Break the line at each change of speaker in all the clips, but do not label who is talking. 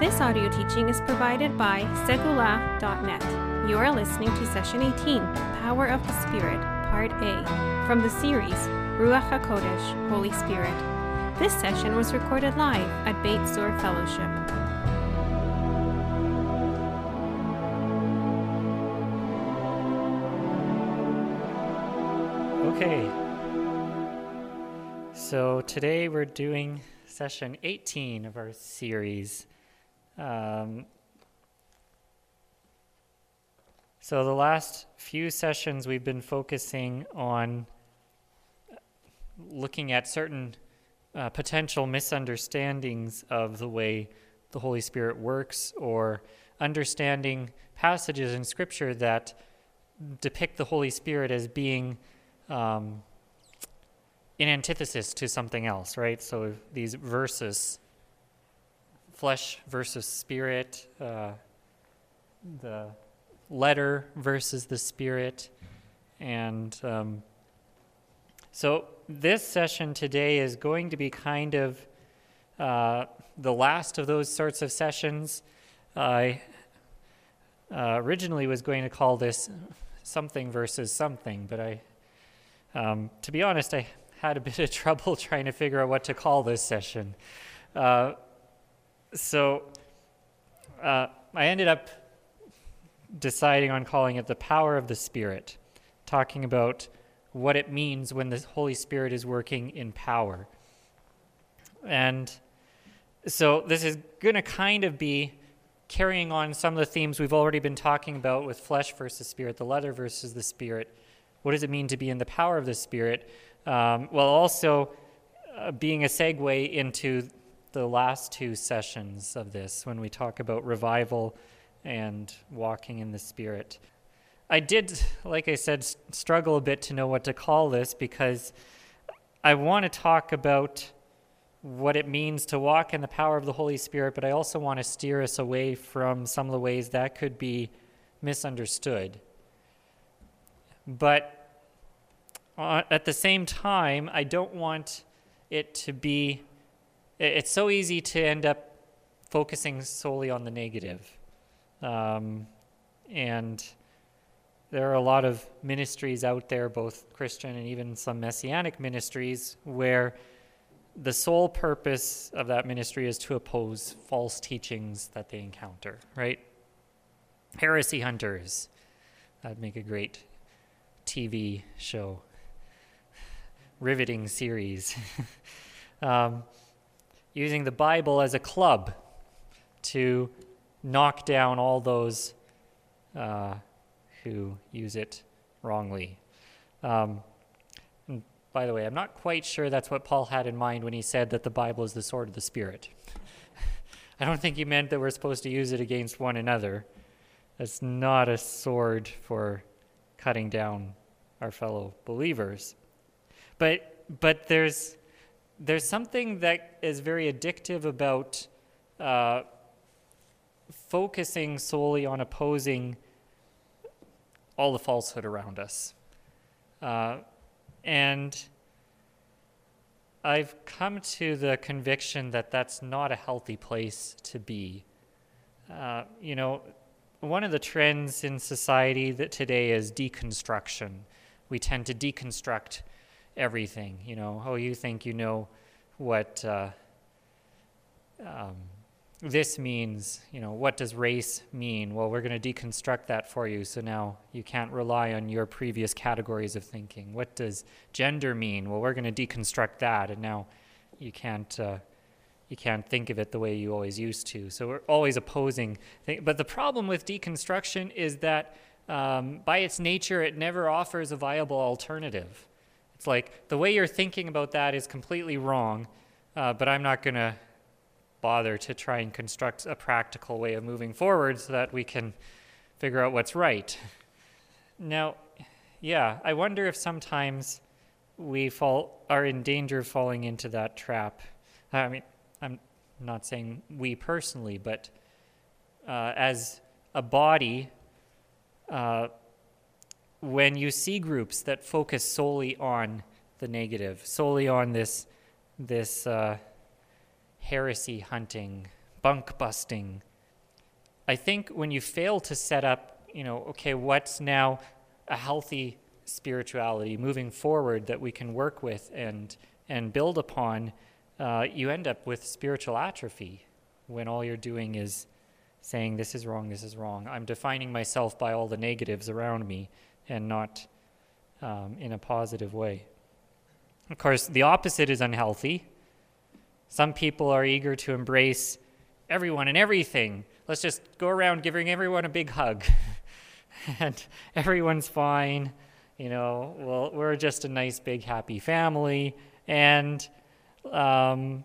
This audio teaching is provided by Segullah.net. You are listening to Session 18, Power of the Spirit, Part A, from the series Ruach HaKodesh, Holy Spirit. This session was recorded live at Beit Zur Fellowship.
Okay. So today we're doing session 18 of our series. Um, so the last few sessions we've been focusing on looking at certain uh, potential misunderstandings of the way the Holy Spirit works or understanding passages in Scripture that depict the Holy Spirit as being um, in antithesis to something else, right? So these verses, flesh versus spirit, uh, the letter versus the spirit, and um, so this session today is going to be kind of uh, the last of those sorts of sessions. I uh, originally was going to call this something versus something, but I um, to be honest, I had a bit of trouble trying to figure out what to call this session. Uh, so uh, I ended up deciding on calling it the power of the Spirit, talking about what it means when the Holy Spirit is working in power. And so this is going to kind of be carrying on some of the themes we've already been talking about with flesh versus spirit, the letter versus the spirit what does it mean to be in the power of the Spirit? Um, while also uh, being a segue into the last two sessions of this when we talk about revival and walking in the Spirit. I did, like I said, struggle a bit to know what to call this because I want to talk about what it means to walk in the power of the Holy Spirit, but I also want to steer us away from some of the ways that could be misunderstood. But uh, at the same time, I don't want it to be, it's so easy to end up focusing solely on the negative. Um, and there are a lot of ministries out there, both Christian and even some messianic ministries, where the sole purpose of that ministry is to oppose false teachings that they encounter, right? Heresy hunters. That'd make a great TV show, riveting series, um, using the Bible as a club to knock down all those uh, who use it wrongly. Um, by the way, I'm not quite sure that's what Paul had in mind when he said that the Bible is the sword of the Spirit. I don't think he meant that we're supposed to use it against one another. It's not a sword for cutting down our fellow believers. But, but there's, there's something that is very addictive about uh, focusing solely on opposing all the falsehood around us. Uh, and I've come to the conviction that that's not a healthy place to be. Uh, you know, one of the trends in society that today is deconstruction. We tend to deconstruct everything. You know, oh, you think you know what uh, um, this means. You know, what does race mean? Well, we're going to deconstruct that for you, so now you can't rely on your previous categories of thinking. What does gender mean? Well, we're going to deconstruct that, and now you can't. Uh, you can't think of it the way you always used to. So we're always opposing. Things. But the problem with deconstruction is that um, by its nature, it never offers a viable alternative. It's like the way you're thinking about that is completely wrong, uh, but I'm not going to bother to try and construct a practical way of moving forward so that we can figure out what's right. Now, yeah, I wonder if sometimes we fall are in danger of falling into that trap. I mean, I'm not saying we personally, but uh, as a body, uh, when you see groups that focus solely on the negative, solely on this this uh, heresy hunting, bunk busting. I think when you fail to set up, you know, okay, what's now a healthy spirituality moving forward that we can work with and and build upon, uh, you end up with spiritual atrophy when all you're doing is saying this is wrong, this is wrong. I'm defining myself by all the negatives around me and not um, in a positive way. Of course, the opposite is unhealthy. Some people are eager to embrace everyone and everything. Let's just go around giving everyone a big hug. and everyone's fine. You know, well, we're just a nice, big, happy family. And um,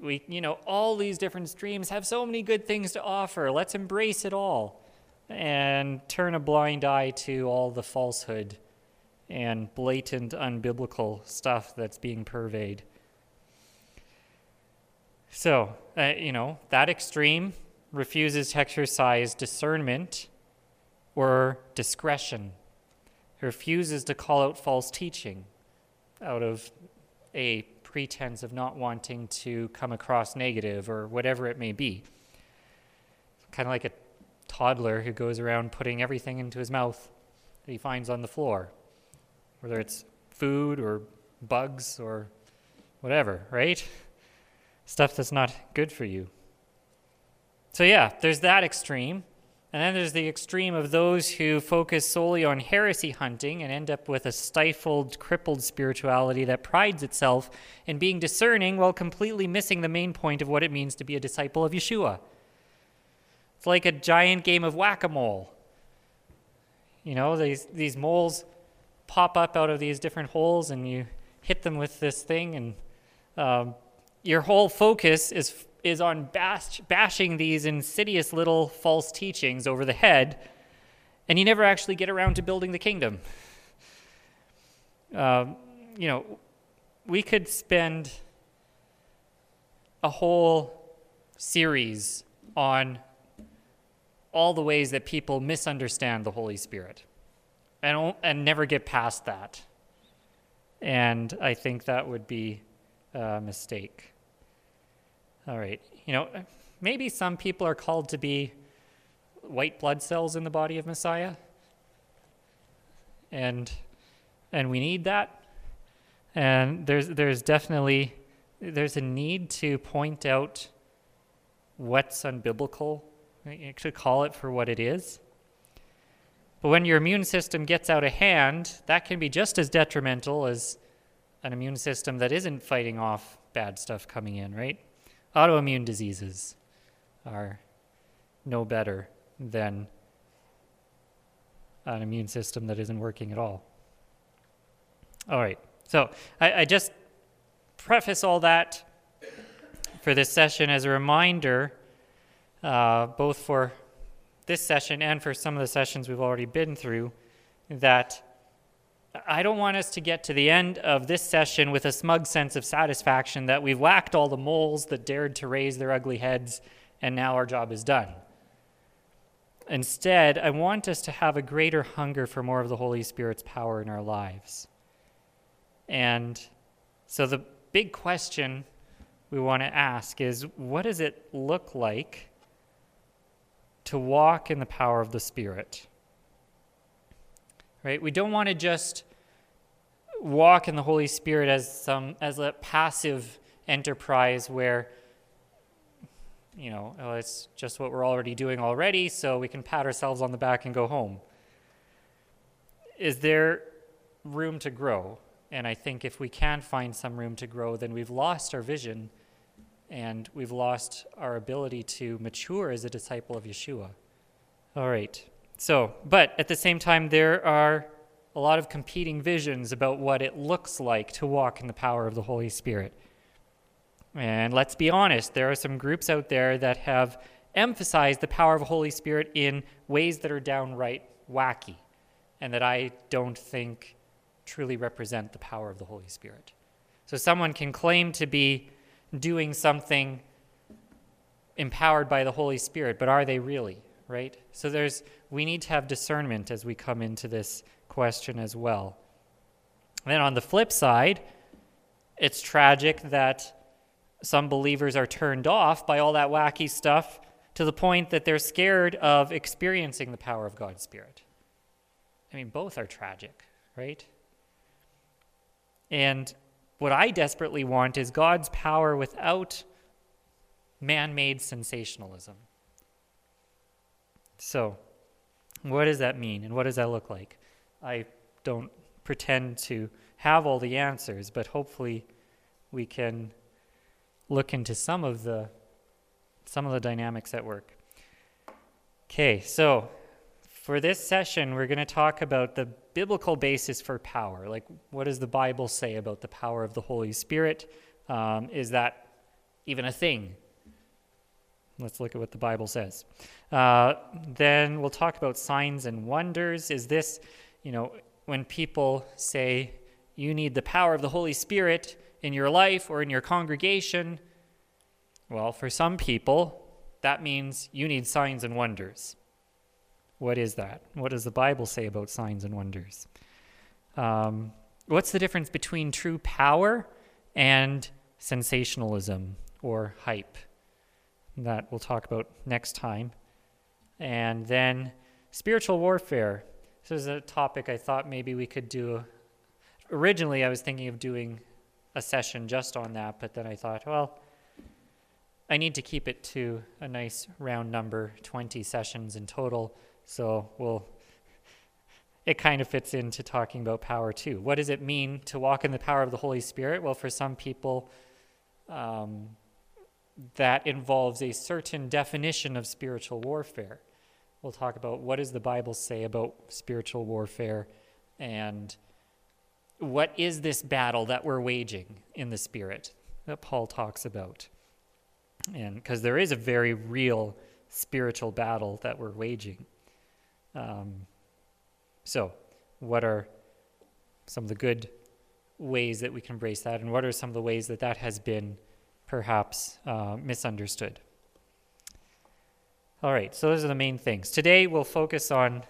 we, you know, all these different streams have so many good things to offer. Let's embrace it all and turn a blind eye to all the falsehood and blatant unbiblical stuff that's being purveyed. So, uh, you know, that extreme refuses to exercise discernment or discretion. He refuses to call out false teaching out of a pretense of not wanting to come across negative or whatever it may be. Kind of like a toddler who goes around putting everything into his mouth that he finds on the floor, whether it's food or bugs or whatever, right? Stuff that's not good for you. So, yeah, there's that extreme. And then there's the extreme of those who focus solely on heresy hunting and end up with a stifled, crippled spirituality that prides itself in being discerning while completely missing the main point of what it means to be a disciple of Yeshua. It's like a giant game of whack a mole. You know, these, these moles pop up out of these different holes, and you hit them with this thing, and um, your whole focus is is on bash, bashing these insidious little false teachings over the head, and you never actually get around to building the kingdom. Uh, you know, we could spend a whole series on all the ways that people misunderstand the Holy Spirit and, and never get past that. And I think that would be a mistake. All right. You know, maybe some people are called to be white blood cells in the body of Messiah. And and we need that. And there's there's definitely there's a need to point out what's unbiblical. You could call it for what it is. But when your immune system gets out of hand, that can be just as detrimental as an immune system that isn't fighting off bad stuff coming in, right? autoimmune diseases are no better than an immune system that isn't working at all. All right, so I, I just preface all that for this session as a reminder, uh, both for this session and for some of the sessions we've already been through, that I don't want us to get to the end of this session with a smug sense of satisfaction that we've whacked all the moles that dared to raise their ugly heads and now our job is done. Instead, I want us to have a greater hunger for more of the Holy Spirit's power in our lives. And so the big question we want to ask is what does it look like to walk in the power of the Spirit? right? We don't want to just walk in the Holy Spirit as some as a passive enterprise where you know, oh, it's just what we're already doing already, so we can pat ourselves on the back and go home. Is there room to grow? And I think if we can find some room to grow, then we've lost our vision and we've lost our ability to mature as a disciple of Yeshua. All right. So, but at the same time, there are a lot of competing visions about what it looks like to walk in the power of the Holy Spirit. And let's be honest, there are some groups out there that have emphasized the power of the Holy Spirit in ways that are downright wacky and that I don't think truly represent the power of the Holy Spirit. So someone can claim to be doing something empowered by the Holy Spirit, but are they really? right? So there's we need to have discernment as we come into this question as well. And then on the flip side, it's tragic that some believers are turned off by all that wacky stuff to the point that they're scared of experiencing the power of God's Spirit. I mean, both are tragic, right? And what I desperately want is God's power without man made sensationalism. So, what does that mean and what does that look like? I don't pretend to have all the answers, but hopefully we can look into some of the some of the dynamics at work. Okay, so for this session, we're going to talk about the biblical basis for power. Like, what does the Bible say about the power of the Holy Spirit? Um, is that even a thing? Let's look at what the Bible says. Uh, then we'll talk about signs and wonders. Is this, you know, when people say you need the power of the Holy Spirit in your life or in your congregation, well, for some people, that means you need signs and wonders. What is that? What does the Bible say about signs and wonders? Um, what's the difference between true power and sensationalism or hype? That we'll talk about next time. And then spiritual warfare. This is a topic I thought maybe we could do. Originally, I was thinking of doing a session just on that, but then I thought, well, I need to keep it to a nice round number, 20 sessions in total. So we'll, it kind of fits into talking about power too. What does it mean to walk in the power of the Holy Spirit? Well, for some people, um, that involves a certain definition of spiritual warfare. We'll talk about what does the Bible say about spiritual warfare and what is this battle that we're waging in the spirit that Paul talks about and because there is a very real spiritual battle that we're waging. Um, so, what are some of the good ways that we can embrace that, and what are some of the ways that that has been perhaps uh, misunderstood? All right, so those are the main things. Today we'll focus on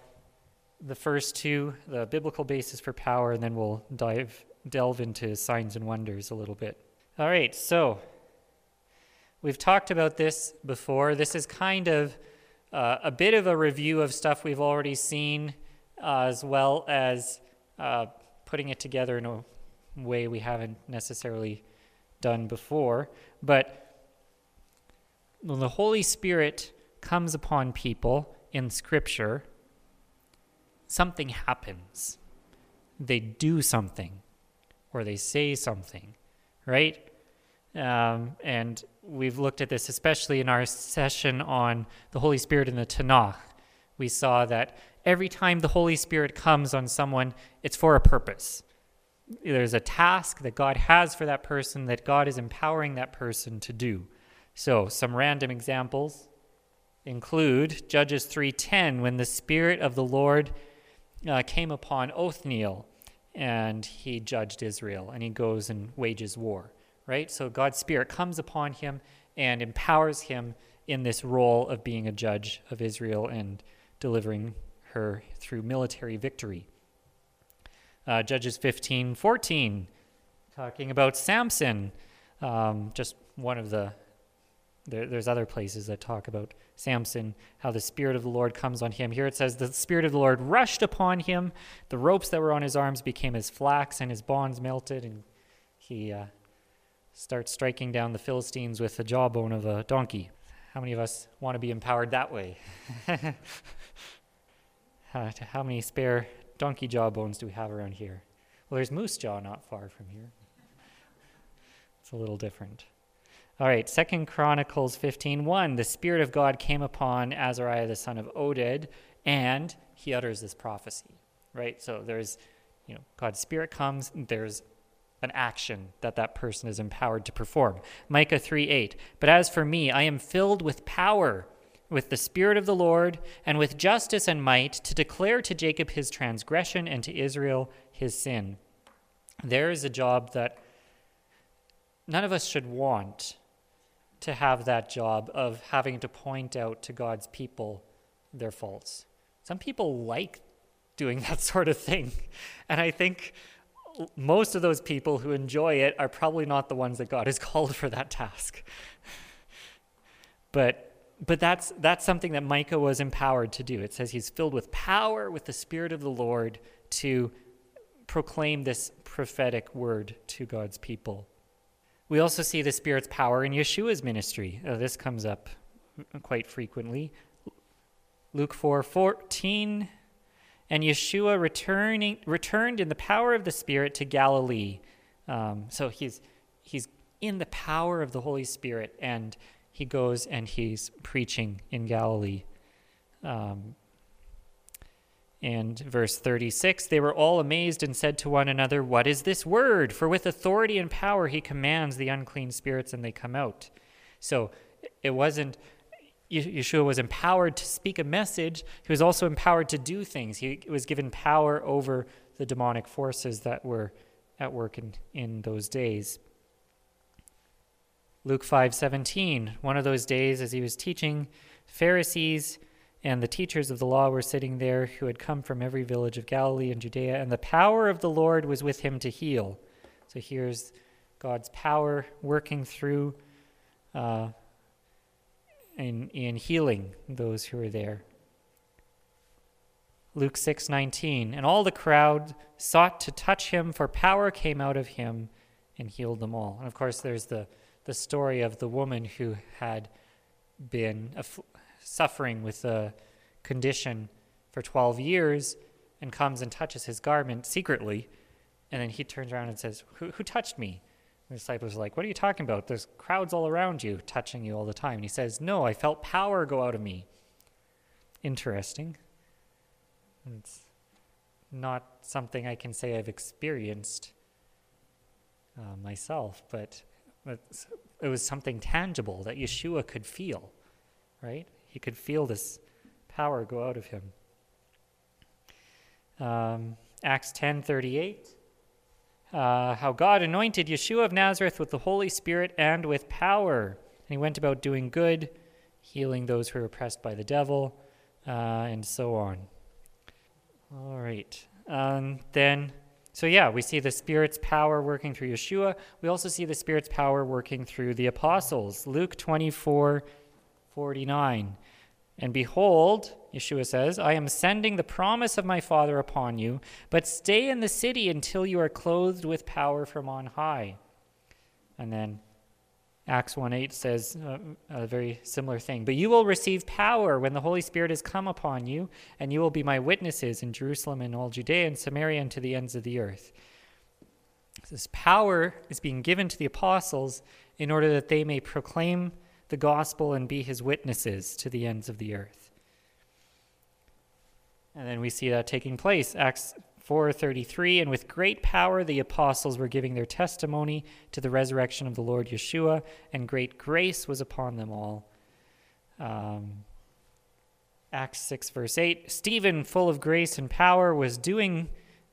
the first two, the biblical basis for power, and then we'll dive delve into signs and wonders a little bit. All right, so We've talked about this before. This is kind of uh, a bit of a review of stuff we've already seen, uh, as well as uh, putting it together in a way we haven't necessarily done before. But when the Holy Spirit comes upon people in Scripture, something happens. They do something, or they say something, right? Um, and we've looked at this especially in our session on the Holy Spirit in the Tanakh. We saw that every time the Holy Spirit comes on someone, it's for a purpose. There's a task that God has for that person that God is empowering that person to do. So, some random examples include Judges 3:10 when the spirit of the Lord uh, came upon Othniel and he judged Israel and he goes and wages war right? So God's Spirit comes upon him and empowers him in this role of being a judge of Israel and delivering her through military victory. Uh, Judges 15 14, talking about Samson, um, just one of the there, there's other places that talk about Samson, how the Spirit of the Lord comes on him. Here it says, The Spirit of the Lord rushed upon him. The ropes that were on his arms became as flax, and his bonds melted, and he uh, start striking down the Philistines with the jawbone of a donkey. How many of us want to be empowered that way? How many spare donkey jawbones do we have around here? Well, there's Moose Jaw not far from here. It's a little different. All right, Second Chronicles 15:1. The Spirit of God came upon Azariah the son of Oded, and he utters this prophecy. Right? So there's, you know, God's Spirit comes, there's an action that that person is empowered to perform. Micah 3 8. But as for me, I am filled with power, with the Spirit of the Lord, and with justice and might to declare to Jacob his transgression and to Israel his sin. There is a job that none of us should want to have that job of having to point out to God's people their faults. Some people like doing that sort of thing. And I think most of those people who enjoy it are probably not the ones that God has called for that task. but but that's that's something that Micah was empowered to do. It says he's filled with power with the spirit of the Lord to proclaim this prophetic word to God's people. We also see the Spirit's power in Yeshua's ministry. Uh, this comes up quite frequently. Luke 4 14. And Yeshua returning, returned in the power of the Spirit to Galilee. Um, so he's, he's in the power of the Holy Spirit, and he goes and he's preaching in Galilee. Um, and verse 36 they were all amazed and said to one another, What is this word? For with authority and power he commands the unclean spirits and they come out. So it wasn't, Yeshua was empowered to speak a message. He was also empowered to do things. He was given power over the demonic forces that were at work in, in those days. Luke 5:17 One of those days as he was teaching Pharisees and the teachers of the law were sitting there who had come from every village of Galilee and Judea, and the power of the Lord was with him to heal. So here's God's power working through uh, in, in healing those who were there. Luke 6:19 And all the crowd sought to touch him for power came out of him and healed them all. And of course there's the the story of the woman who had been suffering with a condition for 12 years and comes and touches his garment secretly. And then he turns around and says, Who, who touched me? The disciples are like, What are you talking about? There's crowds all around you touching you all the time. And he says, No, I felt power go out of me. Interesting. It's not something I can say I've experienced uh, myself, but it was something tangible that Yeshua could feel, right? He could feel this power go out of him. Um, Acts 10:38, uh, how God anointed Yeshua of Nazareth with the Holy Spirit and with power, and he went about doing good, healing those who were oppressed by the devil, uh, and so on. All right. Um, then, so yeah, we see the Spirit's power working through Yeshua. We also see the Spirit's power working through the apostles. Luke 24 49. And behold, Yeshua says, I am sending the promise of my Father upon you, but stay in the city until you are clothed with power from on high. And then Acts 1 8 says uh, a very similar thing. But you will receive power when the Holy Spirit has come upon you, and you will be my witnesses in Jerusalem and all Judea and Samaria and to the ends of the earth. This power is being given to the apostles in order that they may proclaim the gospel and be his witnesses to the ends of the earth. And then we see that taking place. Acts 4:33 and with great power the apostles were giving their testimony to the resurrection of the Lord Yeshua and great grace was upon them all. Um, Acts 6 verse 8 Stephen full of grace and power was doing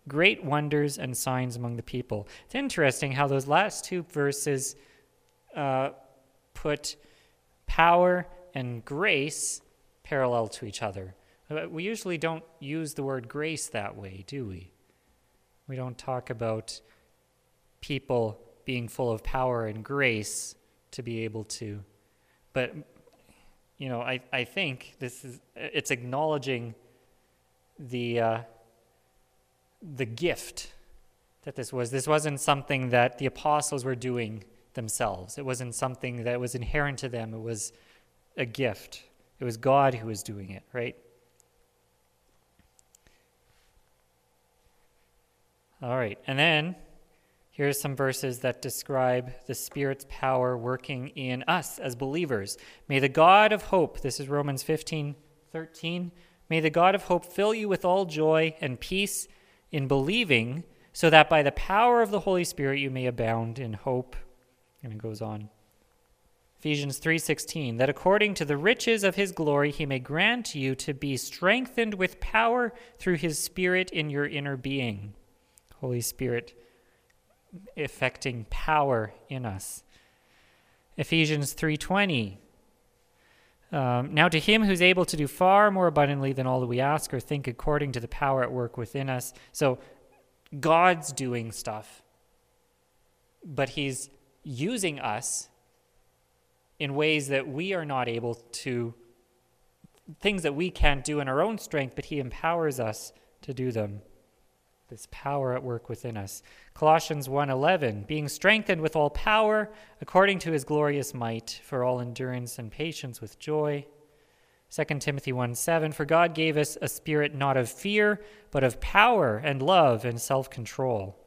great wonders and signs among the people. It's interesting how those last two verses uh, put power and grace parallel to each other. Uh, we usually don't use the word grace that way, do we? We don't talk about people being full of power and grace to be able to. But, you know, I, I think this is, it's acknowledging the, uh, the gift that this was. This wasn't something that the apostles were doing themselves. It wasn't something that was inherent to them, it was a gift. It was God who was doing it, right? All right, and then here's some verses that describe the Spirit's power working in us as believers. May the God of hope, this is Romans 15 13, may the God of hope fill you with all joy and peace in believing, so that by the power of the Holy Spirit you may abound in hope and it goes on. Ephesians 3:16 that according to the riches of his glory he may grant you to be strengthened with power through his spirit in your inner being. Holy Spirit effecting power in us. Ephesians 3:20 um, now to him who's able to do far more abundantly than all that we ask or think according to the power at work within us. So God's doing stuff, but He's using us in ways that we are not able to, things that we can't do in our own strength, but He empowers us to do them. This power at work within us. Colossians 1:11, being strengthened with all power according to his glorious might for all endurance and patience with joy. 2 Timothy 1 7, for God gave us a spirit not of fear, but of power and love and self control.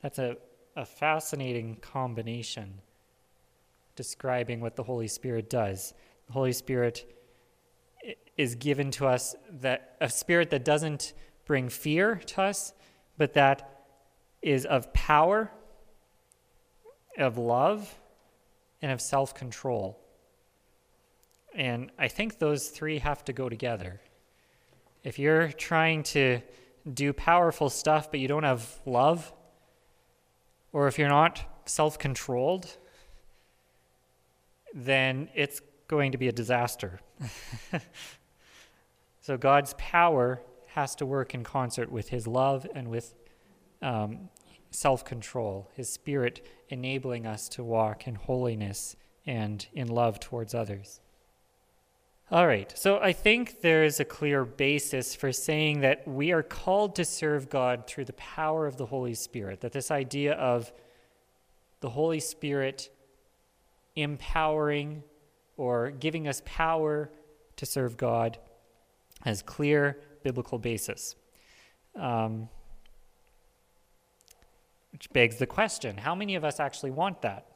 That's a, a fascinating combination describing what the Holy Spirit does. The Holy Spirit is given to us that a spirit that doesn't bring fear to us, but that is of power, of love, and of self control. And I think those three have to go together. If you're trying to do powerful stuff, but you don't have love, or if you're not self controlled, then it's going to be a disaster. so God's power has to work in concert with His love and with um, self control, His Spirit enabling us to walk in holiness and in love towards others. All right, so I think there is a clear basis for saying that we are called to serve God through the power of the Holy Spirit, that this idea of the Holy Spirit empowering or giving us power to serve God has clear biblical basis. Um, which begs the question how many of us actually want that?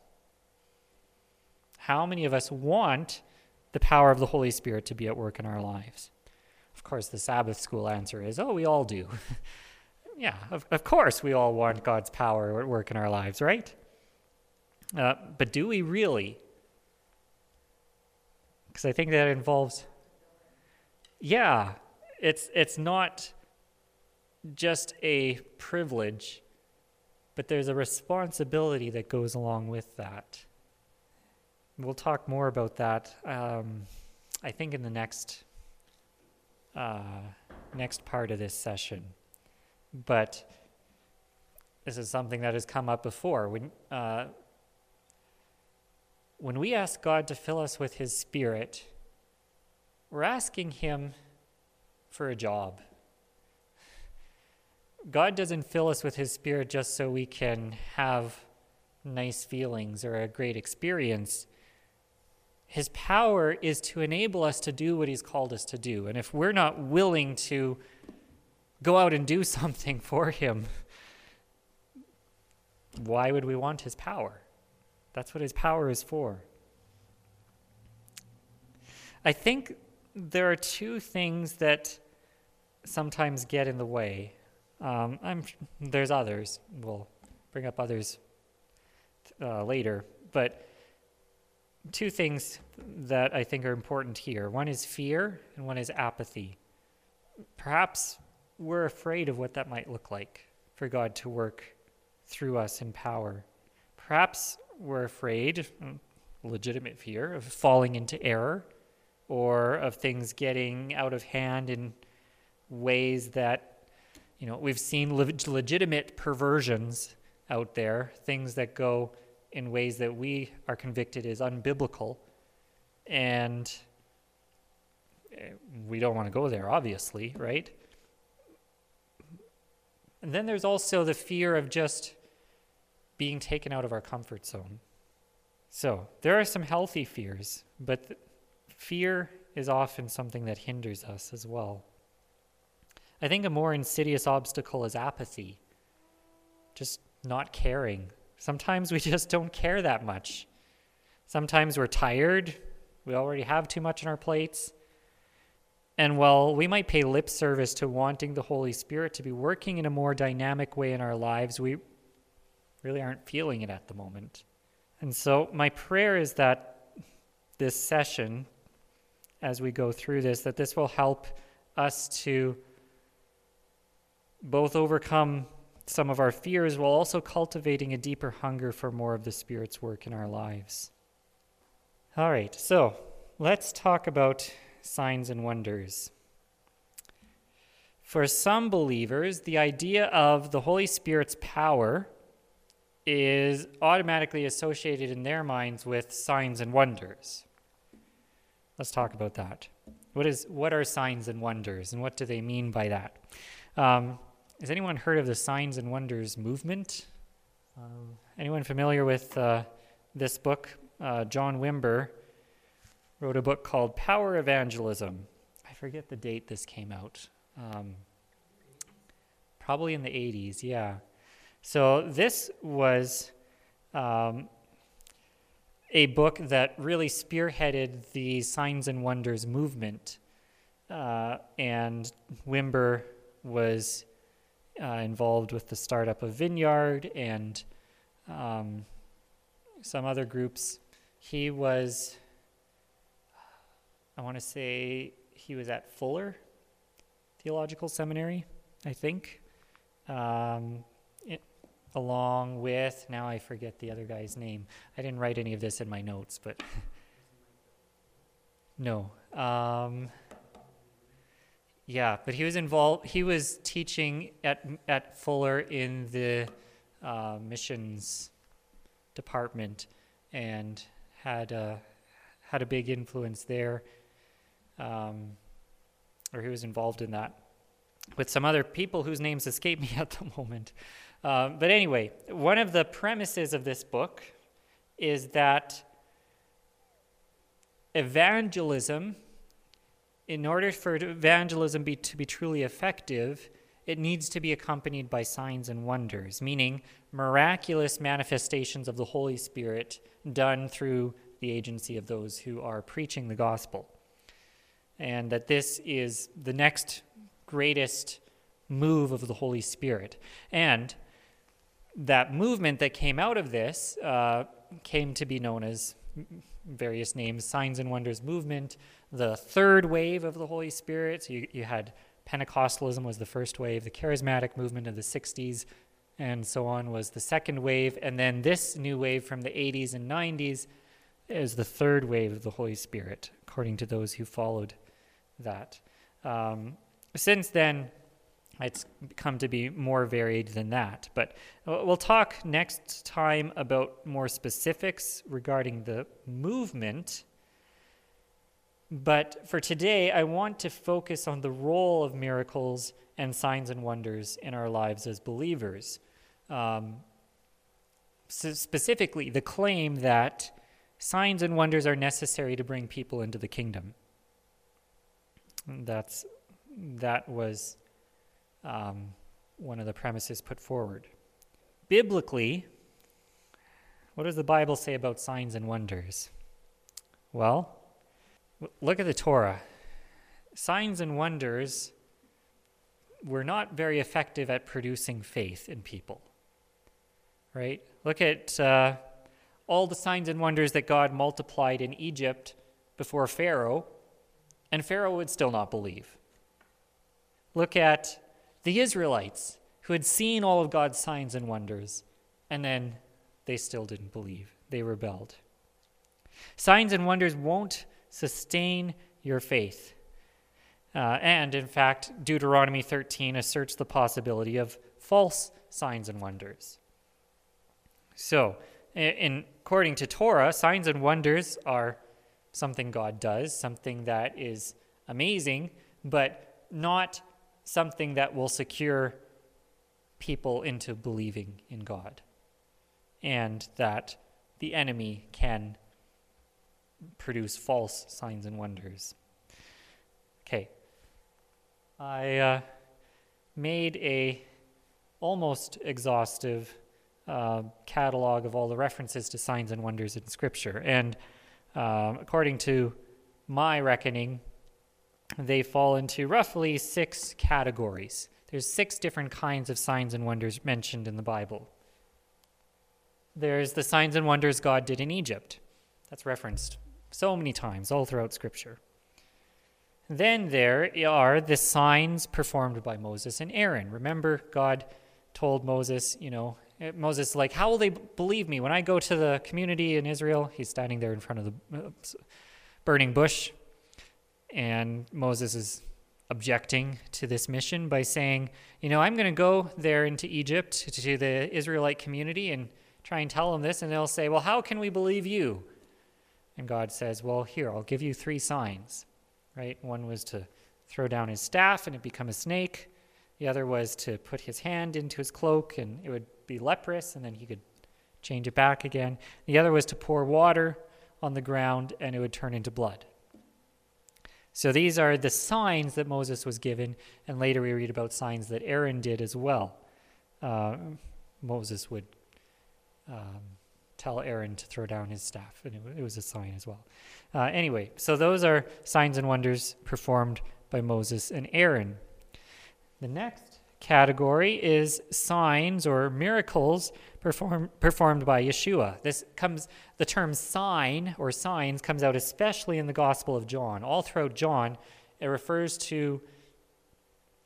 How many of us want the power of the Holy Spirit to be at work in our lives? Of course, the Sabbath school answer is, oh, we all do. yeah, of, of course we all want God's power at work in our lives, right? Uh, but do we really? Because I think that involves, yeah, it's, it's not just a privilege, but there's a responsibility that goes along with that. We'll talk more about that, um, I think, in the next uh, next part of this session. But this is something that has come up before. When uh, when we ask God to fill us with His Spirit, we're asking Him for a job. God doesn't fill us with His Spirit just so we can have nice feelings or a great experience. His power is to enable us to do what He's called us to do. And if we're not willing to go out and do something for Him, why would we want His power? That's what His power is for. I think there are two things that sometimes get in the way. Um, I'm, there's others. We'll bring up others uh, later. But two things that I think are important here one is fear, and one is apathy. Perhaps we're afraid of what that might look like for God to work through us in power. Perhaps we're afraid, mm, legitimate fear, of falling into error or of things getting out of hand in ways that, you know, we've seen legitimate perversions out there, things that go in ways that we are convicted is unbiblical. And eh, we don't want to go there, obviously, right? And then there's also the fear of just being taken out of our comfort zone. So there are some healthy fears, but th- fear is often something that hinders us as well. I think a more insidious obstacle is apathy, just not caring Sometimes we just don't care that much. Sometimes we're tired. We already have too much on our plates. And while we might pay lip service to wanting the Holy Spirit to be working in a more dynamic way in our lives, we really aren't feeling it at the moment. And so, my prayer is that this session, as we go through this, that this will help us to both overcome some of our fears while also cultivating a deeper hunger for more of the Spirit's work in our lives. All right, so let's talk about signs and wonders. For some believers, the idea of the Holy Spirit's power is automatically associated in their minds with signs and wonders. Let's talk about that. What is what are signs and wonders, and what do they mean by that? Um, has anyone heard of the signs and wonders movement? Um, anyone familiar with uh, this book? Uh, John Wimber wrote a book called Power Evangelism. I forget the date this came out. Um, probably in the 80s, yeah. So this was um, a book that really spearheaded the Signs and Wonders movement. Uh, and Wimber was uh, involved with the startup of Vineyard and um, some other groups. He was, I want to say, he was at Fuller Theological Seminary, I think, um, along with, now I forget the other guy's name. I didn't write any of this in my notes, but no. Um, yeah, but he was involved, he was teaching at, at Fuller in the uh, missions department and had a, had a big influence there. Um, or he was involved in that with some other people whose names escape me at the moment. Uh, but anyway, one of the premises of this book is that evangelism, in order for evangelism be, to be truly effective, it needs to be accompanied by signs and wonders, meaning miraculous manifestations of the Holy Spirit done through the agency of those who are preaching the gospel and that this is the next greatest move of the Holy Spirit. And that movement that came out of this uh, came to be known as various names Signs and Wonders Movement, the third wave of the Holy Spirit. So you, you had Pentecostalism was the first wave, the charismatic movement of the 60s, and so on was the second wave. And then this new wave from the 80s and 90s is the third wave of the Holy Spirit, according to those who followed that. Um, since then, it's come to be more varied than that. But we'll talk next time about more specifics regarding the movement. But for today, I want to focus on the role of miracles and signs and wonders in our lives as believers. Um, so specifically, the claim that signs and wonders are necessary to bring people into the kingdom. That's that was um, one of the premises put forward. Biblically, what does the Bible say about signs and wonders? Well, look at the Torah. Signs and wonders were not very effective at producing faith in people. Right? Look at uh, all the signs and wonders that God multiplied in Egypt before Pharaoh and Pharaoh would still not believe. Look at the Israelites who had seen all of God's signs and wonders, and then they still didn't believe. They rebelled. Signs and wonders won't sustain your faith. Uh, and in fact, Deuteronomy 13 asserts the possibility of false signs and wonders. So, in, according to Torah, signs and wonders are something God does, something that is amazing, but not something that will secure people into believing in God. And that the enemy can produce false signs and wonders. Okay. I uh, made a almost exhaustive uh, catalog of all the references to signs and wonders in Scripture. And um, according to my reckoning, they fall into roughly six categories. There's six different kinds of signs and wonders mentioned in the Bible. There's the signs and wonders God did in Egypt. That's referenced so many times all throughout Scripture. Then there are the signs performed by Moses and Aaron. Remember, God told Moses, you know, Moses like, How will they believe me when I go to the community in Israel? He's standing there in front of the uh, burning bush. And Moses is objecting to this mission by saying, you know, I'm going to go there into Egypt to the Israelite community and try and tell them this, and they'll say, well, how can we believe you? And God says, well, here, I'll give you three signs, right? One was to throw down his staff and it become a snake. The other was to put his hand into his cloak and it would be leprous, and then he could change it back again. The other was to pour water on the ground and it would turn into blood. So these are the signs that Moses was given, and later we read about signs that Aaron did as well. Uh, Moses would um, tell Aaron to throw down his staff, and it, it was a sign as well. Uh, anyway, so those are signs and wonders performed by Moses and Aaron. The next category is signs or miracles perform, performed by Yeshua. This comes, the term sign or signs comes out especially in the Gospel of John. All throughout John, it refers to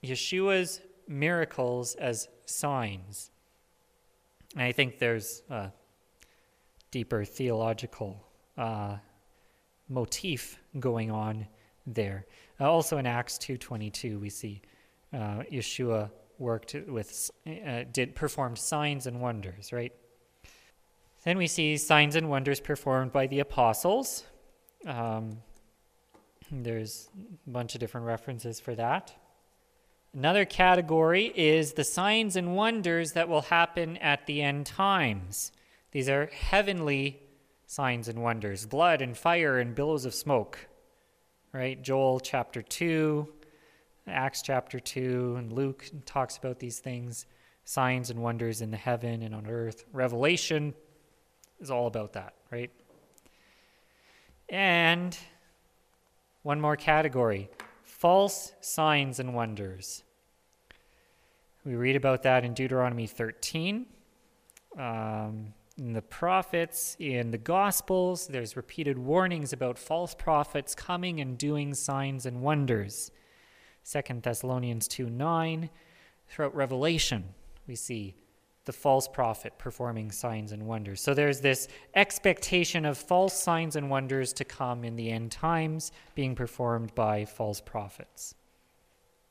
Yeshua's miracles as signs. And I think there's a deeper theological uh, motif going on there. Uh, also in Acts 2:22, we see uh, Yeshua worked with, uh, did performed signs and wonders, right? Then we see signs and wonders performed by the apostles. Um, there's a bunch of different references for that. Another category is the signs and wonders that will happen at the end times. These are heavenly signs and wonders blood and fire and billows of smoke. Right? Joel chapter 2, Acts chapter 2 and Luke talks about these things signs and wonders in the heaven and on earth. Revelation is all about that, right? And one more category false signs and wonders. We read about that in Deuteronomy 13. Um, in the prophets, in the Gospels, there's repeated warnings about false prophets coming and doing signs and wonders. Second Thessalonians 2 9. Throughout Revelation, we see the false prophet performing signs and wonders. So there's this expectation of false signs and wonders to come in the end times being performed by false prophets.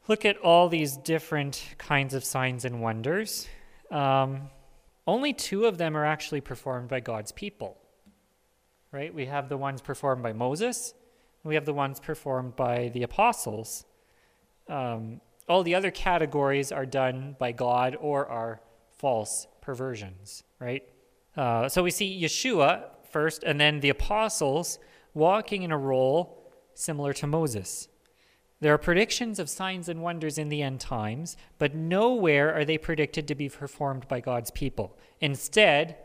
Look at all these different kinds of signs and wonders. Um, only two of them are actually performed by God's people. Right? We have the ones performed by Moses, we have the ones performed by the apostles. Um, all the other categories are done by God or are false perversions, right? Uh, so we see Yeshua first, and then the apostles walking in a role similar to Moses. There are predictions of signs and wonders in the end times, but nowhere are they predicted to be performed by God's people. Instead,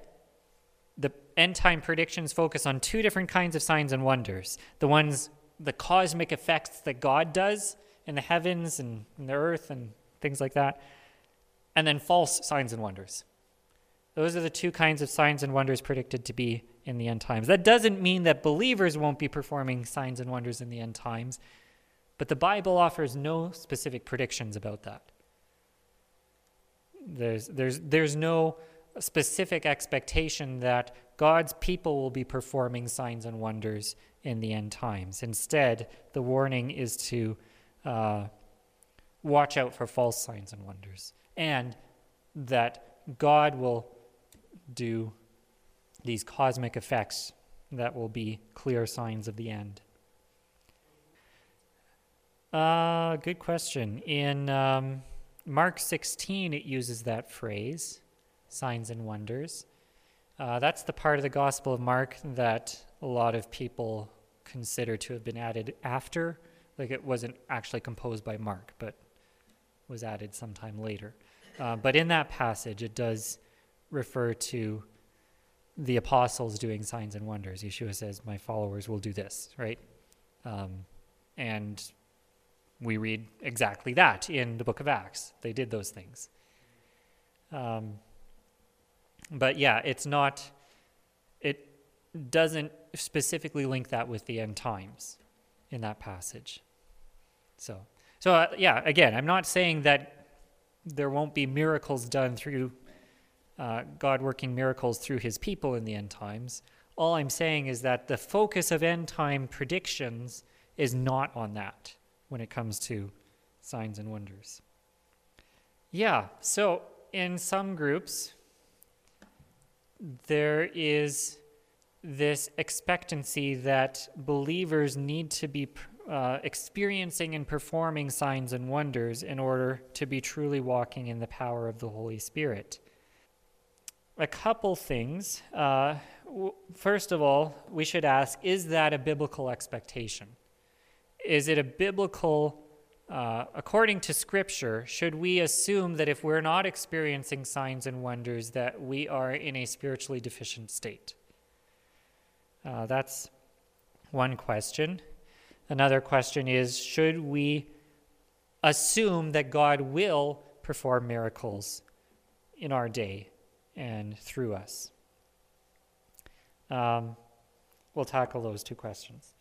the end time predictions focus on two different kinds of signs and wonders the ones, the cosmic effects that God does, in the heavens and in the earth and things like that, and then false signs and wonders. Those are the two kinds of signs and wonders predicted to be in the end times. That doesn't mean that believers won't be performing signs and wonders in the end times, but the Bible offers no specific predictions about that. There's, there's, there's no specific expectation that God's people will be performing signs and wonders in the end times. Instead, the warning is to uh, watch out for false signs and wonders, and that God will do these cosmic effects that will be clear signs of the end. Uh, good question. In um, Mark 16, it uses that phrase, signs and wonders. Uh, that's the part of the Gospel of Mark that a lot of people consider to have been added after like it wasn't actually composed by Mark, but was added sometime later. Uh, but in that passage, it does refer to the apostles doing signs and wonders. Yeshua says, My followers will do this, right? Um, and we read exactly that in the book of Acts. They did those things. Um, but yeah, it's not, it doesn't specifically link that with the end times in that passage. So, so uh, yeah, again, I'm not saying that there won't be miracles done through uh, God working miracles through his people in the end times. All I'm saying is that the focus of end time predictions is not on that when it comes to signs and wonders. Yeah, so in some groups, there is this expectancy that believers need to be uh, experiencing and performing signs and wonders in order to be truly walking in the power of the Holy Spirit. A couple things. Uh, w- first of all, we should ask is that a biblical expectation? Is it a biblical, uh, according to Scripture, should we assume that if we're not experiencing signs and wonders, that we are in a spiritually deficient state? Uh, that's one question. Another question is should we assume that God will perform miracles in our day and through us? Um, we'll tackle those two questions.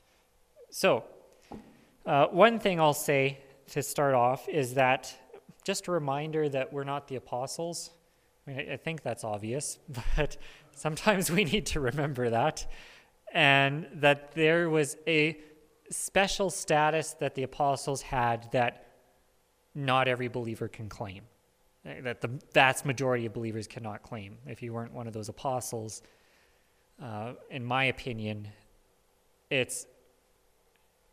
So, uh, one thing I'll say to start off is that just a reminder that we're not the apostles. I mean, I, I think that's obvious, but sometimes we need to remember that. And that there was a special status that the apostles had that not every believer can claim, that the vast majority of believers cannot claim. If you weren't one of those apostles, uh, in my opinion, it's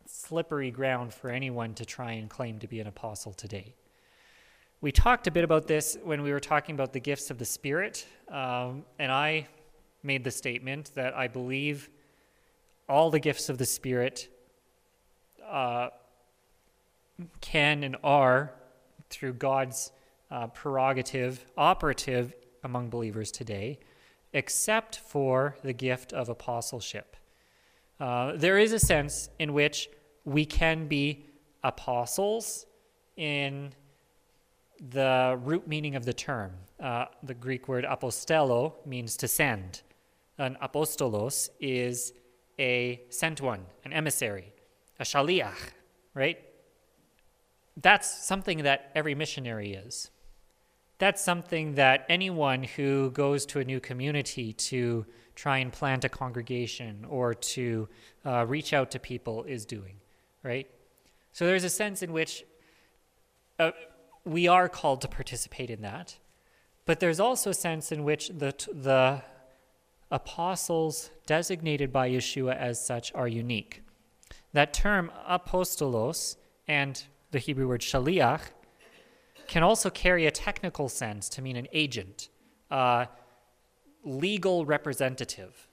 slippery ground for anyone to try and claim to be an apostle today. We talked a bit about this when we were talking about the gifts of the Spirit, um, and I made the statement that I believe all the gifts of the Spirit uh, can and are, through God's uh, prerogative, operative among believers today, except for the gift of apostleship. Uh, there is a sense in which we can be apostles in the root meaning of the term. Uh, the Greek word apostello means to send. An apostolos is a sent one, an emissary a shaliach, right? That's something that every missionary is. That's something that anyone who goes to a new community to try and plant a congregation or to uh, reach out to people is doing, right? So there's a sense in which uh, we are called to participate in that, but there's also a sense in which the, the apostles designated by Yeshua as such are unique. That term apostolos and the Hebrew word shaliach can also carry a technical sense to mean an agent, uh, legal representative,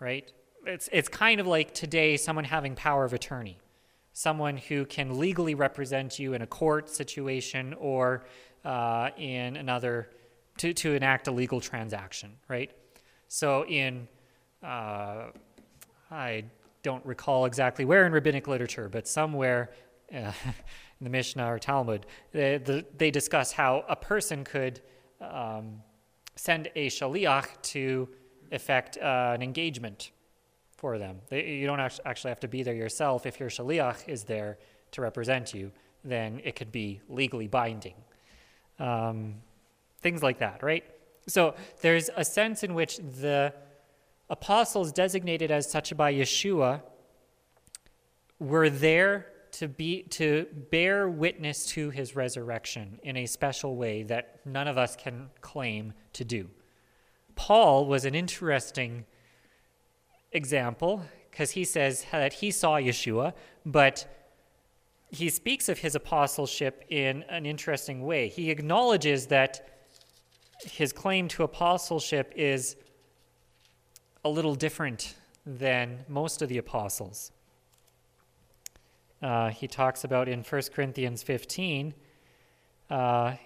right? It's, it's kind of like today someone having power of attorney, someone who can legally represent you in a court situation or uh, in another, to, to enact a legal transaction, right? So in, uh, I don't recall exactly where in rabbinic literature, but somewhere uh, in the Mishnah or Talmud, they, the, they discuss how a person could um, send a shaliach to effect uh, an engagement for them. They, you don't actually have to be there yourself. If your shaliach is there to represent you, then it could be legally binding. Um, things like that, right? So there's a sense in which the apostles designated as such by Yeshua were there to be to bear witness to his resurrection in a special way that none of us can claim to do. Paul was an interesting example because he says that he saw Yeshua, but he speaks of his apostleship in an interesting way. He acknowledges that his claim to apostleship is a little different than most of the apostles. Uh, he talks about in 1 Corinthians 15, uh, he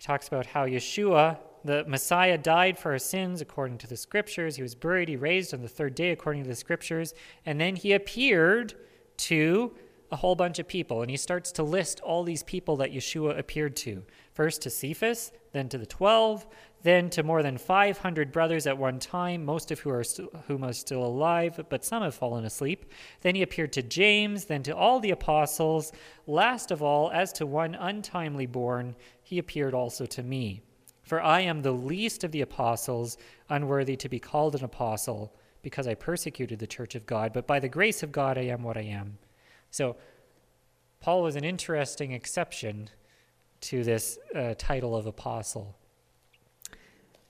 talks about how Yeshua, the Messiah, died for our sins according to the scriptures. He was buried, he raised on the third day according to the scriptures, and then he appeared to a whole bunch of people. And he starts to list all these people that Yeshua appeared to. First to Cephas, then to the twelve, then to more than 500 brothers at one time, most of whom are, st- whom are still alive, but some have fallen asleep. Then he appeared to James, then to all the apostles. Last of all, as to one untimely born, he appeared also to me. For I am the least of the apostles, unworthy to be called an apostle, because I persecuted the church of God, but by the grace of God I am what I am. So, Paul was an interesting exception to this uh, title of apostle.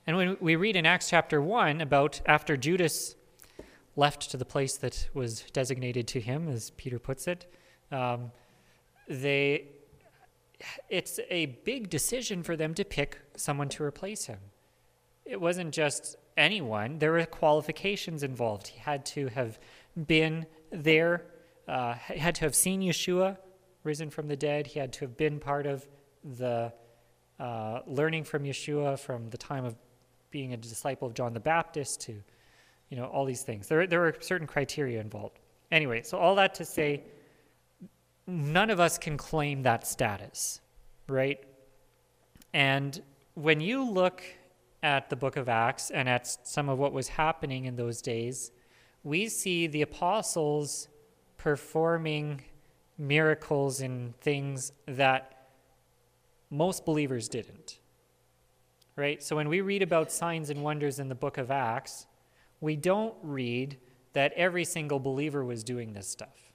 And when we read in Acts chapter 1 about after Judas left to the place that was designated to him, as Peter puts it, um, they, it's a big decision for them to pick someone to replace him. It wasn't just anyone, there were qualifications involved. He had to have been there, uh, had to have seen Yeshua risen from the dead, he had to have been part of the uh, learning from Yeshua from the time of being a disciple of John the Baptist to, you know, all these things. There, there were certain criteria involved. Anyway, so all that to say, none of us can claim that status, right? And when you look at the book of Acts and at some of what was happening in those days, we see the apostles performing miracles and things that most believers didn't right? So when we read about signs and wonders in the book of Acts, we don't read that every single believer was doing this stuff.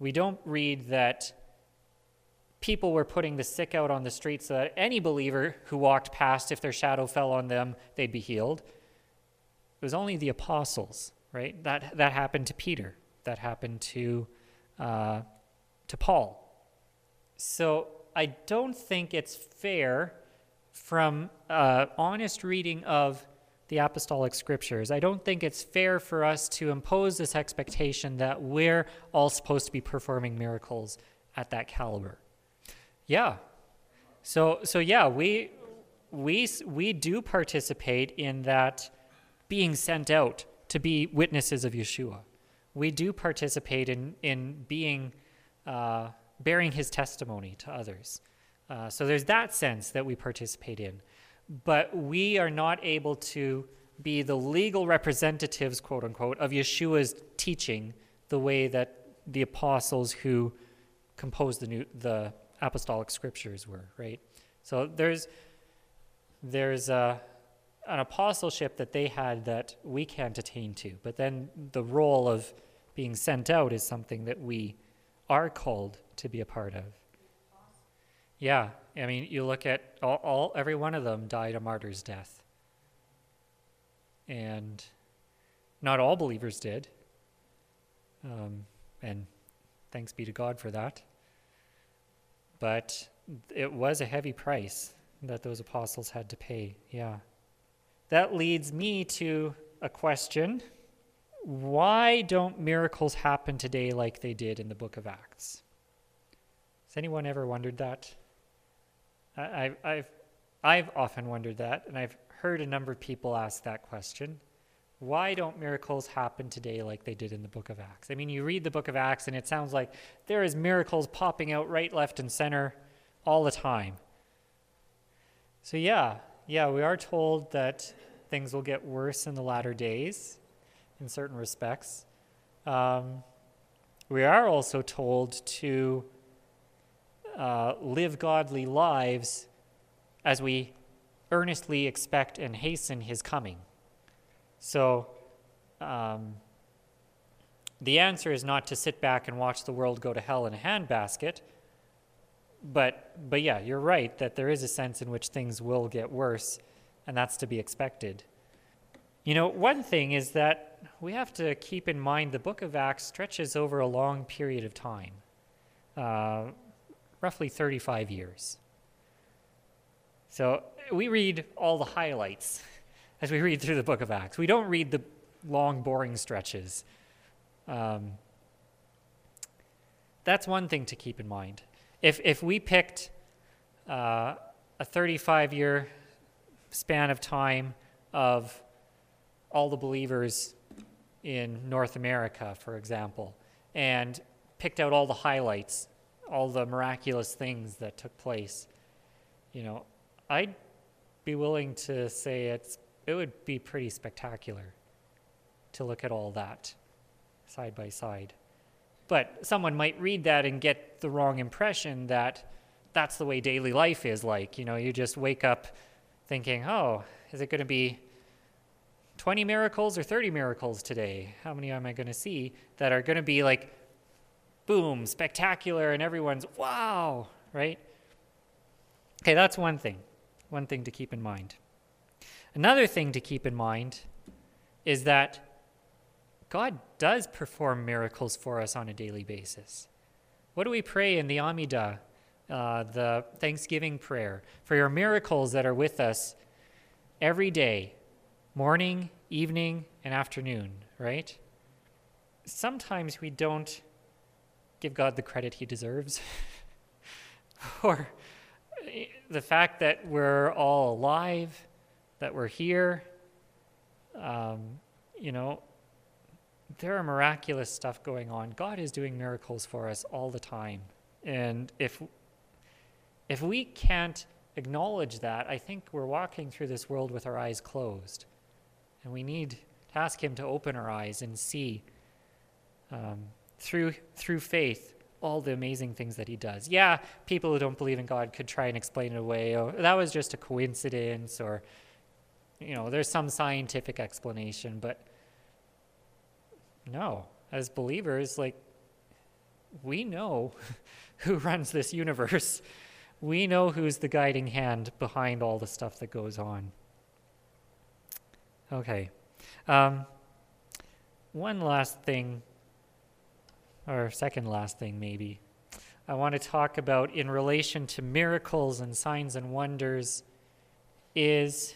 We don't read that people were putting the sick out on the street so that any believer who walked past, if their shadow fell on them, they'd be healed. It was only the apostles, right? That, that happened to Peter. That happened to, uh, to Paul. So I don't think it's fair from uh, honest reading of the apostolic scriptures, I don't think it's fair for us to impose this expectation that we're all supposed to be performing miracles at that caliber. Yeah. So so yeah, we we we do participate in that being sent out to be witnesses of Yeshua. We do participate in in being uh, bearing His testimony to others. Uh, so there's that sense that we participate in. But we are not able to be the legal representatives, quote unquote, of Yeshua's teaching the way that the apostles who composed the, new, the apostolic scriptures were, right? So there's, there's a, an apostleship that they had that we can't attain to. But then the role of being sent out is something that we are called to be a part of. Yeah, I mean, you look at all, all every one of them died a martyr's death. And not all believers did. Um, and thanks be to God for that. But it was a heavy price that those apostles had to pay. Yeah. That leads me to a question why don't miracles happen today like they did in the book of Acts? Has anyone ever wondered that? I, I've, I've often wondered that, and I've heard a number of people ask that question. Why don't miracles happen today like they did in the book of Acts? I mean, you read the book of Acts, and it sounds like there is miracles popping out right, left, and center all the time. So, yeah, yeah, we are told that things will get worse in the latter days in certain respects. Um, we are also told to uh, live godly lives as we earnestly expect and hasten his coming. So, um, the answer is not to sit back and watch the world go to hell in a handbasket. But, but yeah, you're right that there is a sense in which things will get worse, and that's to be expected. You know, one thing is that we have to keep in mind the book of Acts stretches over a long period of time. Uh, roughly 35 years. So we read all the highlights as we read through the book of Acts. We don't read the long, boring stretches. Um, that's one thing to keep in mind. If, if we picked uh, a 35 year span of time of all the believers in North America, for example, and picked out all the highlights all the miraculous things that took place, you know, I'd be willing to say it's it would be pretty spectacular to look at all that side by side. But someone might read that and get the wrong impression that that's the way daily life is like. You know, you just wake up thinking, oh, is it going to be 20 miracles or 30 miracles today? How many am I going to see that are going to be like boom, spectacular, and everyone's wow, right? Okay, that's one thing. One thing to keep in mind. Another thing to keep in mind is that God does perform miracles for us on a daily basis. What do we pray in the Amidah, uh, the Thanksgiving prayer? For your miracles that are with us every day, morning, evening, and afternoon, right? Sometimes we don't give God the credit he deserves. or the fact that we're all alive, that we're here, um, you know, there are miraculous stuff going on. God is doing miracles for us all the time. And if if we can't acknowledge that, I think we're walking through this world with our eyes closed. And we need to ask him to open our eyes and see um, through through faith all the amazing things that he does. Yeah, people who don't believe in God could try and explain it away. Oh, that was just a coincidence or you know, there's some scientific explanation, but no, as believers, like, we know who runs this universe. We know who's the guiding hand behind all the stuff that goes on. Okay. Um, one last thing, or second last thing, maybe, I want to talk about in relation to miracles and signs and wonders is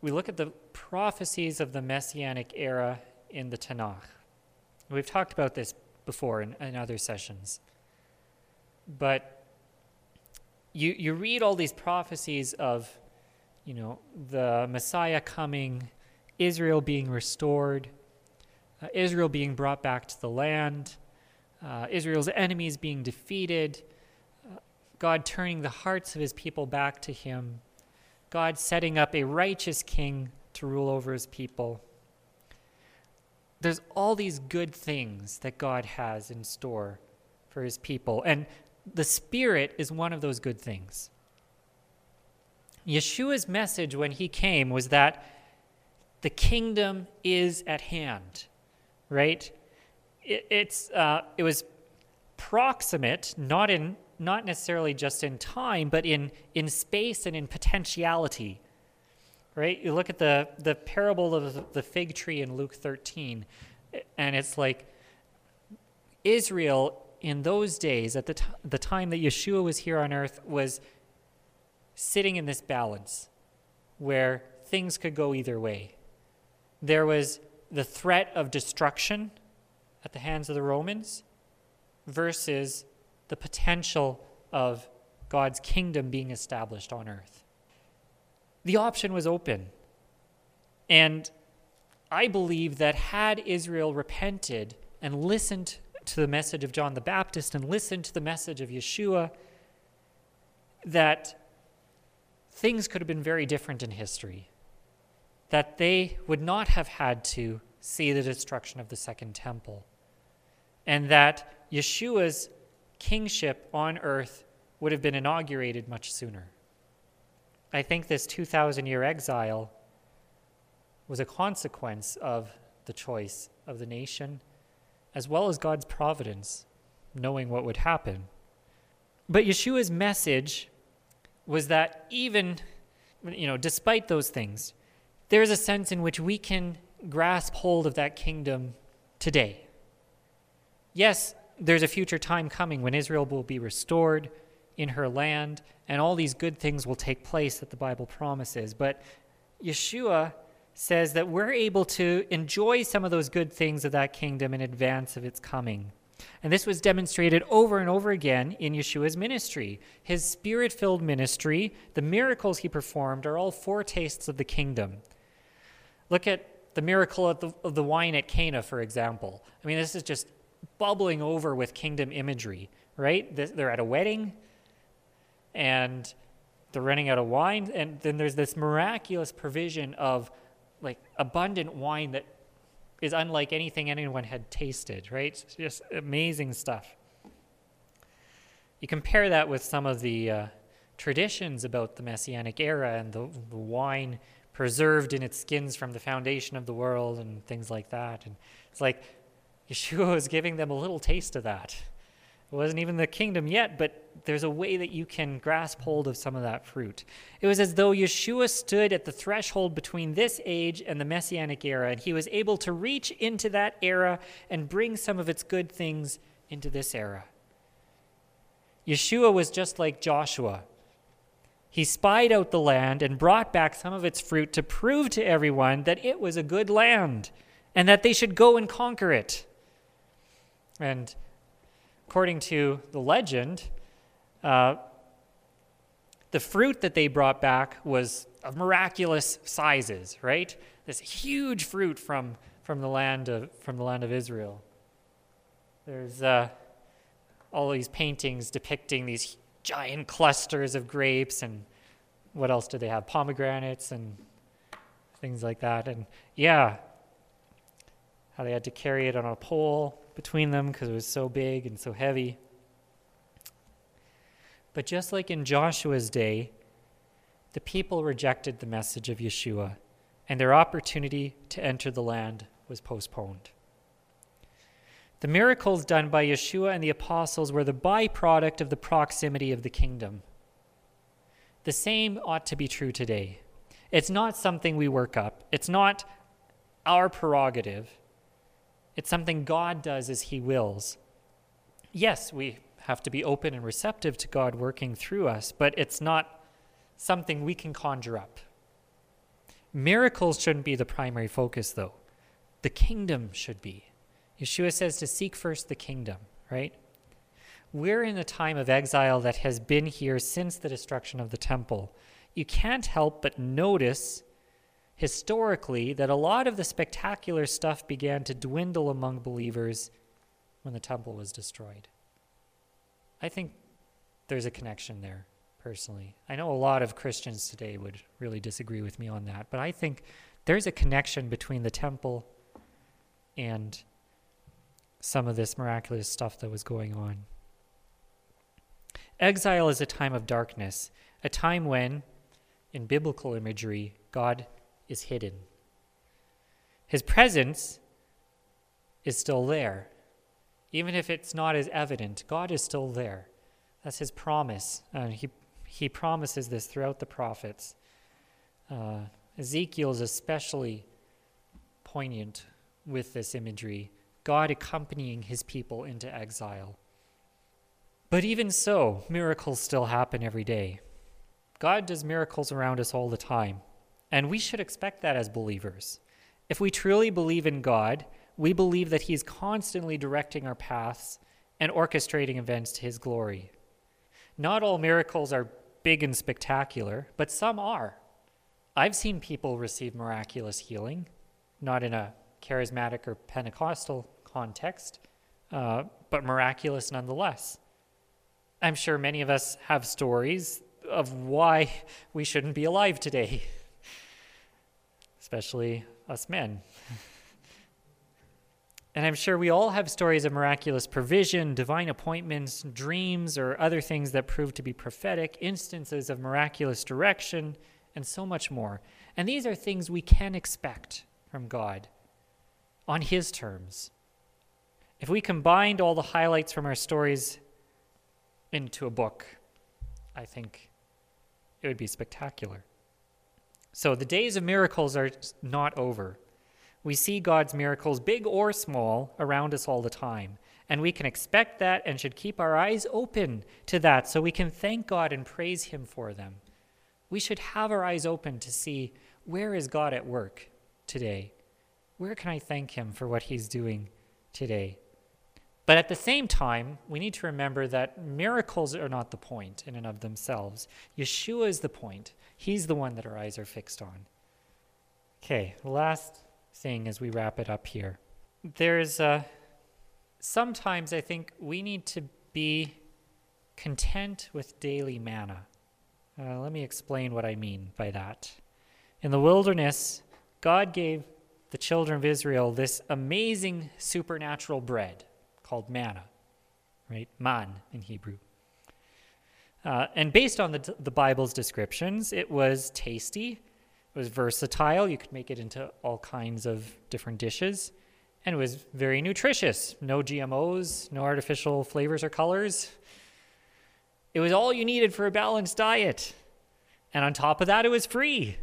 we look at the prophecies of the Messianic era in the Tanakh. We've talked about this before in, in other sessions. But you, you read all these prophecies of, you know, the Messiah coming, Israel being restored, uh, Israel being brought back to the land, uh, Israel's enemies being defeated, uh, God turning the hearts of his people back to him, God setting up a righteous king to rule over his people there's all these good things that God has in store for his people. And the Spirit is one of those good things. Yeshua's message when he came was that the kingdom is at hand, right? It, it's, uh, it was proximate, not, in, not necessarily just in time, but in, in space and in potentiality right? You look at the, the parable of the fig tree in Luke 13, and it's like Israel in those days, at the, t- the time that Yeshua was here on earth, was sitting in this balance where things could go either way. There was the threat of destruction at the hands of the Romans versus the potential of God's kingdom being established on earth the option was open. And I believe that had Israel repented and listened to the message of John the Baptist and listened to the message of Yeshua, that things could have been very different in history. That they would not have had to see the destruction of the Second Temple. And that Yeshua's kingship on earth would have been inaugurated much sooner. I think this 2,000 year exile was a consequence of the choice of the nation, as well as God's providence, knowing what would happen. But Yeshua's message was that even, you know, despite those things, there's a sense in which we can grasp hold of that kingdom today. Yes, there's a future time coming when Israel will be restored in her land, and all these good things will take place that the Bible promises. But Yeshua says that we're able to enjoy some of those good things of that kingdom in advance of its coming. And this was demonstrated over and over again in Yeshua's ministry. His spirit filled ministry, the miracles he performed, are all foretastes of the kingdom. Look at the miracle of the, of the wine at Cana, for example. I mean, this is just bubbling over with kingdom imagery, right? They're at a wedding, and they're running out of wine. And then there's this miraculous provision of like abundant wine that is unlike anything anyone had tasted, right? It's just amazing stuff. You compare that with some of the uh, traditions about the Messianic era and the, the, wine preserved in its skins from the foundation of the world and things like that. And it's like Yeshua was giving them a little taste of that. It wasn't even the kingdom yet, but there's a way that you can grasp hold of some of that fruit. It was as though Yeshua stood at the threshold between this age and the Messianic era, and he was able to reach into that era and bring some of its good things into this era. Yeshua was just like Joshua. He spied out the land and brought back some of its fruit to prove to everyone that it was a good land and that they should go and conquer it. And according to the legend, uh, the fruit that they brought back was of miraculous sizes, right? This huge fruit from, from, the, land of, from the land of Israel. There's uh, all these paintings depicting these giant clusters of grapes and what else do they have? Pomegranates and things like that. And yeah, how they had to carry it on a pole between them because it was so big and so heavy. But just like in Joshua's day, the people rejected the message of Yeshua, and their opportunity to enter the land was postponed. The miracles done by Yeshua and the apostles were the byproduct of the proximity of the kingdom. The same ought to be true today. It's not something we work up, it's not our prerogative. It's something God does as He wills. Yes, we have to be open and receptive to God working through us, but it's not something we can conjure up. Miracles shouldn't be the primary focus, though. The kingdom should be. Yeshua says to seek first the kingdom, right? We're in a time of exile that has been here since the destruction of the temple. You can't help but notice historically that a lot of the spectacular stuff began to dwindle among believers when the temple was destroyed. I think there's a connection there, personally. I know a lot of Christians today would really disagree with me on that, but I think there's a connection between the temple and some of this miraculous stuff that was going on. Exile is a time of darkness, a time when, in biblical imagery, God is hidden. His presence is still there. Even if it's not as evident, God is still there. That's his promise. Uh, he, he promises this throughout the prophets. Uh, Ezekiel is especially poignant with this imagery God accompanying his people into exile. But even so, miracles still happen every day. God does miracles around us all the time. And we should expect that as believers. If we truly believe in God, we believe that He's constantly directing our paths and orchestrating events to His glory. Not all miracles are big and spectacular, but some are. I've seen people receive miraculous healing, not in a charismatic or Pentecostal context, uh, but miraculous nonetheless. I'm sure many of us have stories of why we shouldn't be alive today. especially us men. and I'm sure we all have stories of miraculous provision, divine appointments, dreams, or other things that prove to be prophetic, instances of miraculous direction, and so much more. And these are things we can expect from God on His terms. If we combined all the highlights from our stories into a book, I think it would be spectacular. So the days of miracles are not over. We see God's miracles, big or small, around us all the time. And we can expect that and should keep our eyes open to that so we can thank God and praise Him for them. We should have our eyes open to see where is God at work today? Where can I thank Him for what He's doing today? But at the same time, we need to remember that miracles are not the point in and of themselves. Yeshua is the point. He's the one that our eyes are fixed on. Okay, last thing as we wrap it up here. There's uh, sometimes I think we need to be content with daily manna. Uh, let me explain what I mean by that. In the wilderness, God gave the children of Israel this amazing supernatural bread called manna, right? Man in Hebrew. Uh, and based on the, the Bible's descriptions, it was tasty, it was versatile. You could make it into all kinds of different dishes. and it was very nutritious. No GMOs, no artificial flavors or colors. It was all you needed for a balanced diet. And on top of that, it was free.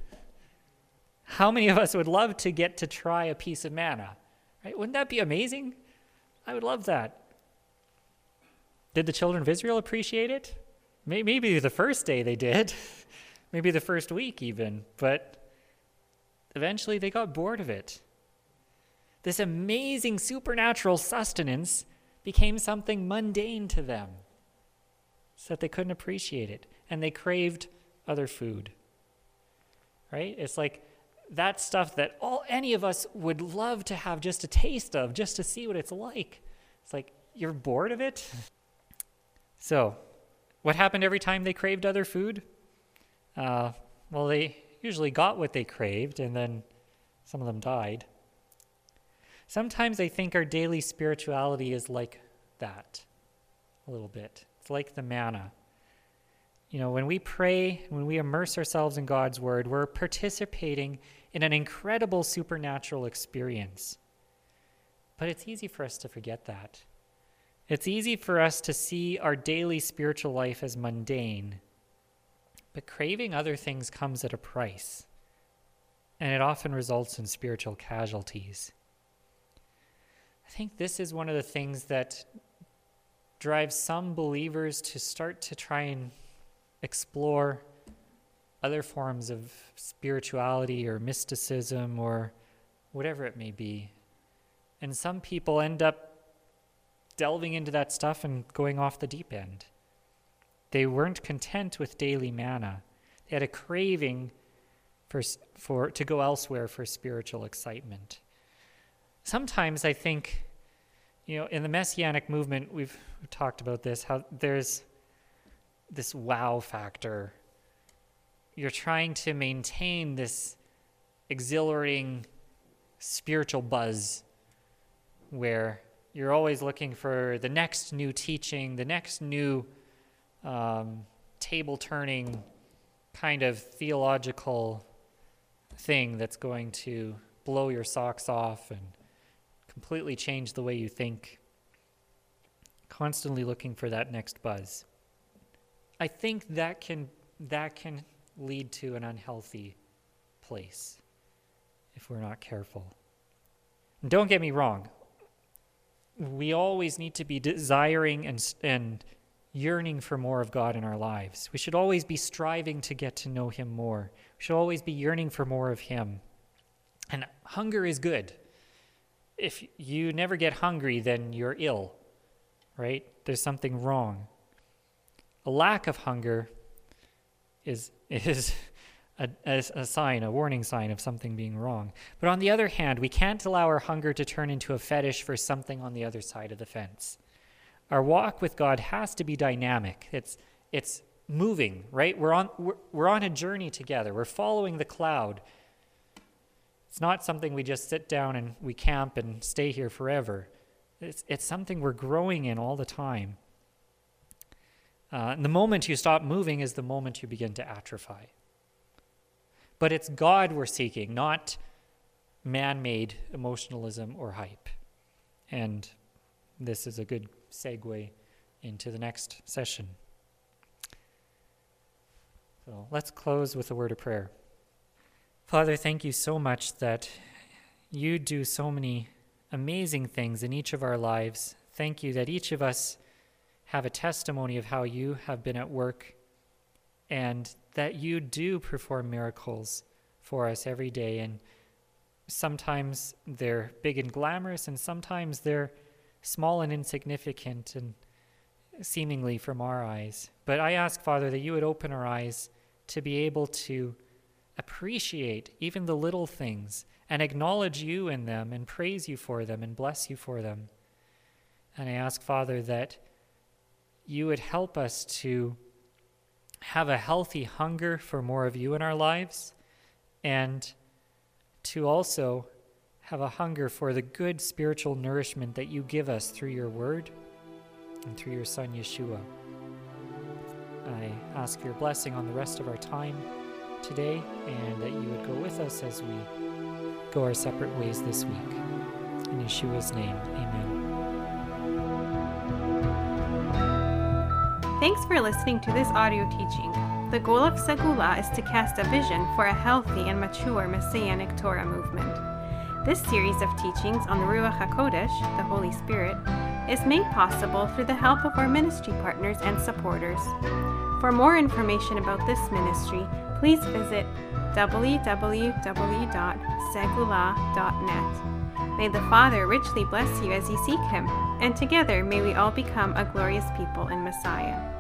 How many of us would love to get to try a piece of manna? Right? Wouldn't that be amazing? I would love that. Did the children of Israel appreciate it? Maybe the first day they did, maybe the first week even, but eventually they got bored of it. This amazing supernatural sustenance became something mundane to them so that they couldn't appreciate it and they craved other food. Right? It's like that stuff that all any of us would love to have just a taste of, just to see what it's like. It's like you're bored of it. So, what happened every time they craved other food? Uh, well, they usually got what they craved, and then some of them died. Sometimes I think our daily spirituality is like that, a little bit. It's like the manna. You know, when we pray, when we immerse ourselves in God's Word, we're participating in an incredible supernatural experience. But it's easy for us to forget that. It's easy for us to see our daily spiritual life as mundane. But craving other things comes at a price, and it often results in spiritual casualties. I think this is one of the things that drives some believers to start to try and explore other forms of spirituality or mysticism or whatever it may be. And some people end up delving into that stuff and going off the deep end. They weren't content with daily manna. They had a craving for, for to go elsewhere for spiritual excitement. Sometimes I think, you know, in the messianic movement, we've, we've talked about this, how there's this wow factor. You're trying to maintain this exhilarating spiritual buzz where you're always looking for the next new teaching, the next new um, table turning kind of theological thing that's going to blow your socks off and completely change the way you think. Constantly looking for that next buzz. I think that can that can lead to an unhealthy place if we're not careful. And don't get me wrong. We always need to be desiring and and yearning for more of God in our lives. We should always be striving to get to know him more. We should always be yearning for more of him. And hunger is good. If you never get hungry, then you're ill, right? There's something wrong. A lack of hunger is, is a, a, a, sign, a warning sign of something being wrong. But on the other hand, we can't allow our hunger to turn into a fetish for something on the other side of the fence. Our walk with God has to be dynamic. It's, it's moving, right? We're on, we're, we're on a journey together. We're following the cloud. It's not something we just sit down and we camp and stay here forever. It's, it's something we're growing in all the time. Uh, and the moment you stop moving is the moment you begin to atrophy. But it's God we're seeking, not man made emotionalism or hype. And this is a good segue into the next session. So let's close with a word of prayer. Father, thank you so much that you do so many amazing things in each of our lives. Thank you that each of us have a testimony of how you have been at work and that you do perform miracles for us every day. And sometimes they're big and glamorous, and sometimes they're small and insignificant and seemingly from our eyes. But I ask, Father, that you would open our eyes to be able to appreciate even the little things and acknowledge you in them and praise you for them and bless you for them. And I ask, Father, that you would help us to have a healthy hunger for more of you in our lives and to also have a hunger for the good spiritual nourishment that you give us through your word and through your Son, Yeshua. I ask your blessing on the rest of our time today and that you would go with us as we go our separate ways this week. In Yeshua's name, amen.
Thanks for listening to this audio teaching. The goal of Segullah is to cast a vision for a healthy and mature Messianic Torah movement. This series of teachings on the Ruach HaKodesh, the Holy Spirit, is made possible through the help of our ministry partners and supporters. For more information about this ministry, please visit www.segullah.net. May the Father richly bless you as you seek Him, and together may we all become a glorious people in Messiah.